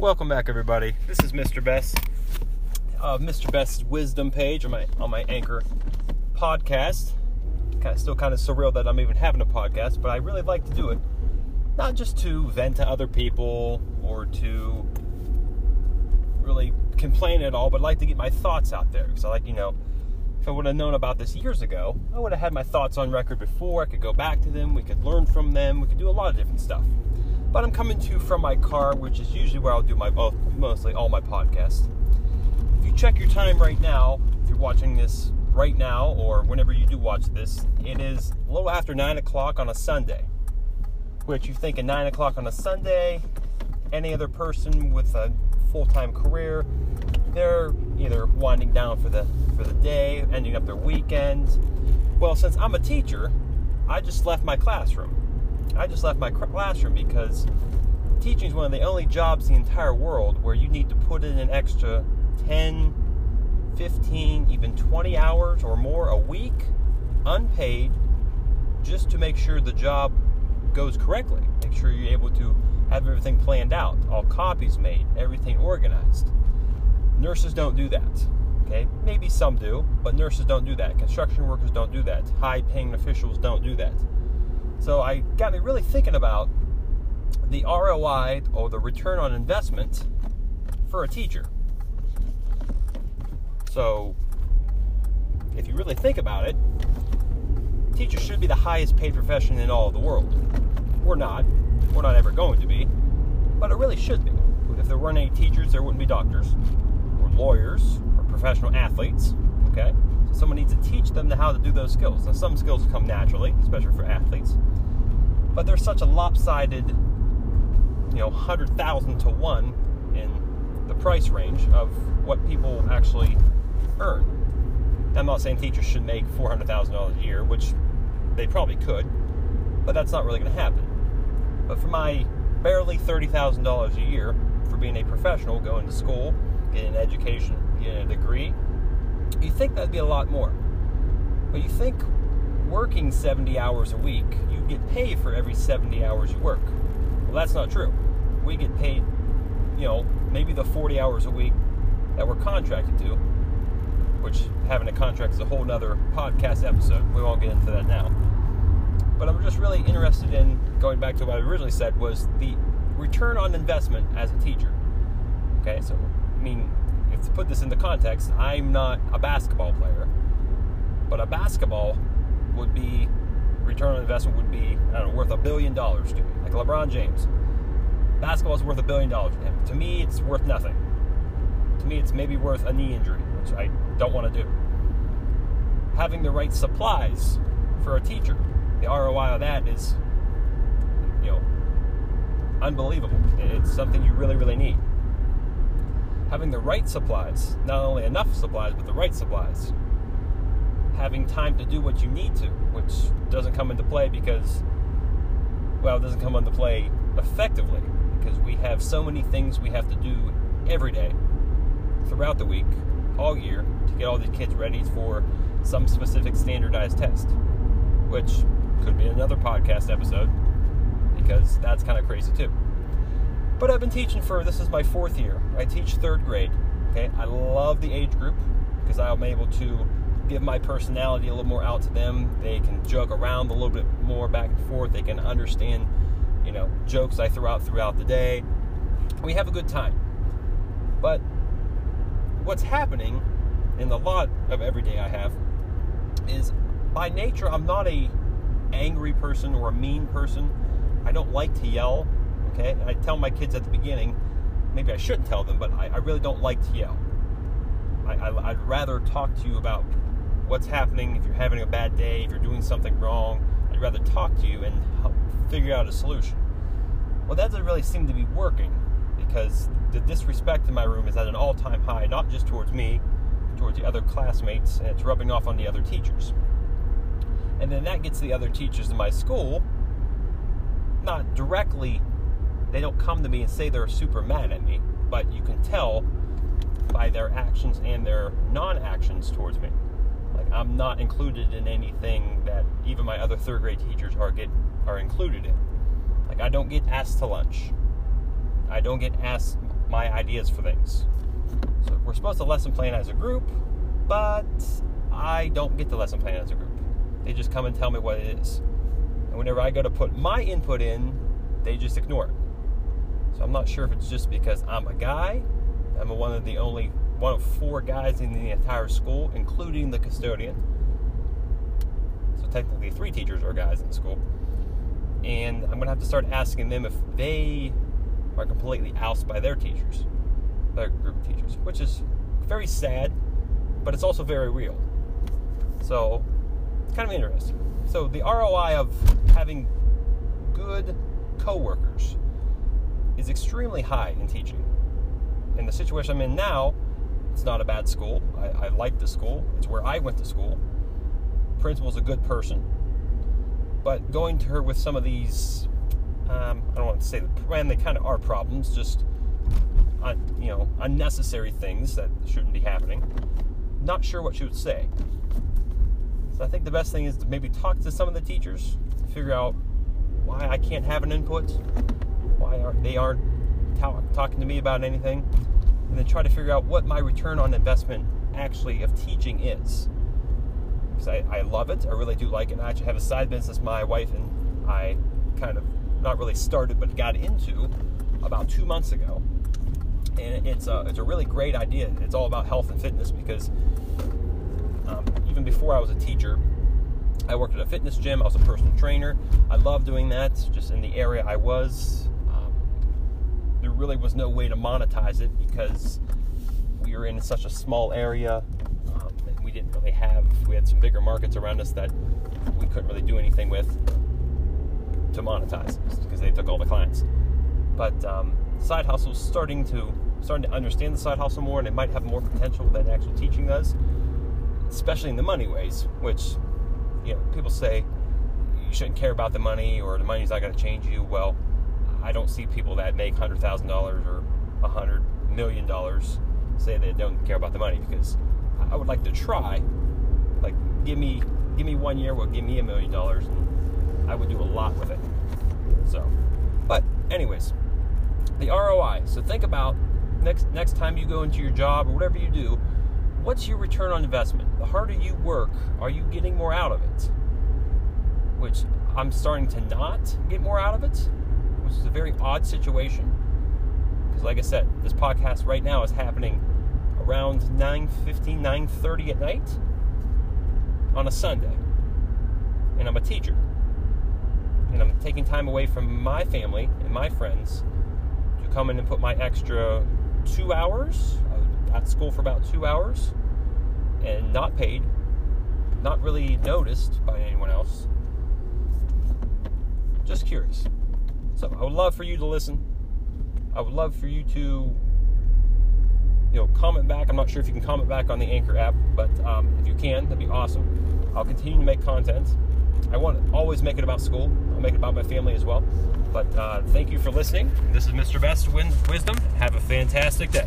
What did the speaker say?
Welcome back, everybody. This is Mr. Best, uh, Mr. Best's wisdom page on my on my Anchor podcast. Kind of, still kind of surreal that I'm even having a podcast, but I really like to do it, not just to vent to other people or to really complain at all, but I like to get my thoughts out there because I like, you know, if I would have known about this years ago, I would have had my thoughts on record before. I could go back to them, we could learn from them, we could do a lot of different stuff but I'm coming to you from my car, which is usually where I'll do my both, mostly all my podcasts. If you check your time right now, if you're watching this right now or whenever you do watch this, it is a little after 9 o'clock on a Sunday. Which you think at 9 o'clock on a Sunday, any other person with a full time career, they're either winding down for the for the day, ending up their weekend. Well, since I'm a teacher, I just left my classroom I just left my classroom because teaching is one of the only jobs in the entire world where you need to put in an extra 10, 15, even 20 hours or more a week unpaid just to make sure the job goes correctly. Make sure you're able to have everything planned out, all copies made, everything organized. Nurses don't do that. Okay? Maybe some do, but nurses don't do that. Construction workers don't do that. High paying officials don't do that. So I got me really thinking about the ROI or the return on investment for a teacher. So if you really think about it, teachers should be the highest paid profession in all of the world. We're not. We're not ever going to be. But it really should be. If there weren't any teachers, there wouldn't be doctors, or lawyers, or professional athletes. Okay? Someone needs to teach them how to do those skills. Now, some skills come naturally, especially for athletes, but there's such a lopsided, you know, hundred thousand to one in the price range of what people actually earn. I'm not saying teachers should make four hundred thousand dollars a year, which they probably could, but that's not really going to happen. But for my barely thirty thousand dollars a year for being a professional, going to school, getting an education, getting a degree, you think that'd be a lot more. But you think working 70 hours a week, you get paid for every 70 hours you work. Well, that's not true. We get paid, you know, maybe the 40 hours a week that we're contracted to, which having a contract is a whole nother podcast episode. We won't get into that now. But I'm just really interested in going back to what I originally said was the return on investment as a teacher. Okay, so I mean, to put this into context, I'm not a basketball player, but a basketball would be return on investment would be I don't know worth a billion dollars to me, like LeBron James. Basketball is worth a billion dollars to him. To me, it's worth nothing. To me, it's maybe worth a knee injury, which I don't want to do. Having the right supplies for a teacher, the ROI of that is, you know, unbelievable. It's something you really, really need having the right supplies, not only enough supplies, but the right supplies. Having time to do what you need to, which doesn't come into play because, well, it doesn't come into play effectively because we have so many things we have to do every day throughout the week, all year, to get all these kids ready for some specific standardized test, which could be another podcast episode because that's kind of crazy too. But I've been teaching for this is my fourth year. I teach third grade. Okay, I love the age group because I'm able to give my personality a little more out to them. They can joke around a little bit more back and forth. They can understand, you know, jokes I throw out throughout the day. We have a good time. But what's happening in the lot of every day I have is by nature I'm not a angry person or a mean person. I don't like to yell. Okay, and I tell my kids at the beginning, maybe I shouldn't tell them, but I, I really don't like to yell. I, would rather talk to you about what's happening, if you're having a bad day, if you're doing something wrong. I'd rather talk to you and help figure out a solution. Well, that doesn't really seem to be working because the disrespect in my room is at an all time high, not just towards me, towards the other classmates, and it's rubbing off on the other teachers. And then that gets the other teachers in my school not directly they don't come to me and say they're super mad at me, but you can tell by their actions and their non-actions towards me. Like I'm not included in anything that even my other third grade teachers are get are included in. Like I don't get asked to lunch. I don't get asked my ideas for things. So we're supposed to lesson plan as a group, but I don't get the lesson plan as a group. They just come and tell me what it is. And whenever I go to put my input in, they just ignore it. So I'm not sure if it's just because I'm a guy. I'm one of the only one of four guys in the entire school, including the custodian. So technically, three teachers are guys in the school. And I'm gonna have to start asking them if they are completely ousted by their teachers, their group of teachers, which is very sad, but it's also very real. So it's kind of interesting. So the ROI of having good coworkers is extremely high in teaching. In the situation I'm in now, it's not a bad school. I, I like the school. It's where I went to school. Principal's a good person. But going to her with some of these, um, I don't want to say, and they kind of are problems, just uh, you know, unnecessary things that shouldn't be happening. Not sure what she would say. So I think the best thing is to maybe talk to some of the teachers, figure out why I can't have an input, why aren't they aren't talking to me about anything, and then try to figure out what my return on investment actually of teaching is. Because I, I love it, I really do like it. I actually have a side business my wife and I kind of not really started but got into about two months ago. And it's a, it's a really great idea. It's all about health and fitness because um, even before I was a teacher, I worked at a fitness gym. I was a personal trainer. I love doing that. Just in the area I was, really was no way to monetize it because we were in such a small area. Um, and we didn't really have. We had some bigger markets around us that we couldn't really do anything with to monetize because they took all the clients. But um, side hustle starting to starting to understand the side hustle more, and it might have more potential than actual teaching does, especially in the money ways, which you know, people say you shouldn't care about the money or the money's not going to change you. Well, I don't see people that make hundred thousand dollars or a hundred million dollars say they don't care about the money because I would like to try. Like, give me give me one year, well, give me a million dollars, and I would do a lot with it. So, but anyways, the ROI. So think about next next time you go into your job or whatever you do what's your return on investment? The harder you work, are you getting more out of it? Which I'm starting to not get more out of it, which is a very odd situation. Because, like I said, this podcast right now is happening around 9.15, 9.30 at night on a Sunday. And I'm a teacher. And I'm taking time away from my family and my friends to come in and put my extra two hours uh, at school for about two hours and not paid, not really noticed by anyone else. Just curious. So I would love for you to listen. I would love for you to, you know, comment back. I'm not sure if you can comment back on the Anchor app, but um, if you can, that'd be awesome. I'll continue to make content. I want to always make it about school. I'll make it about my family as well. But uh, thank you for listening. This is Mr. Best Wisdom. Have a fantastic day.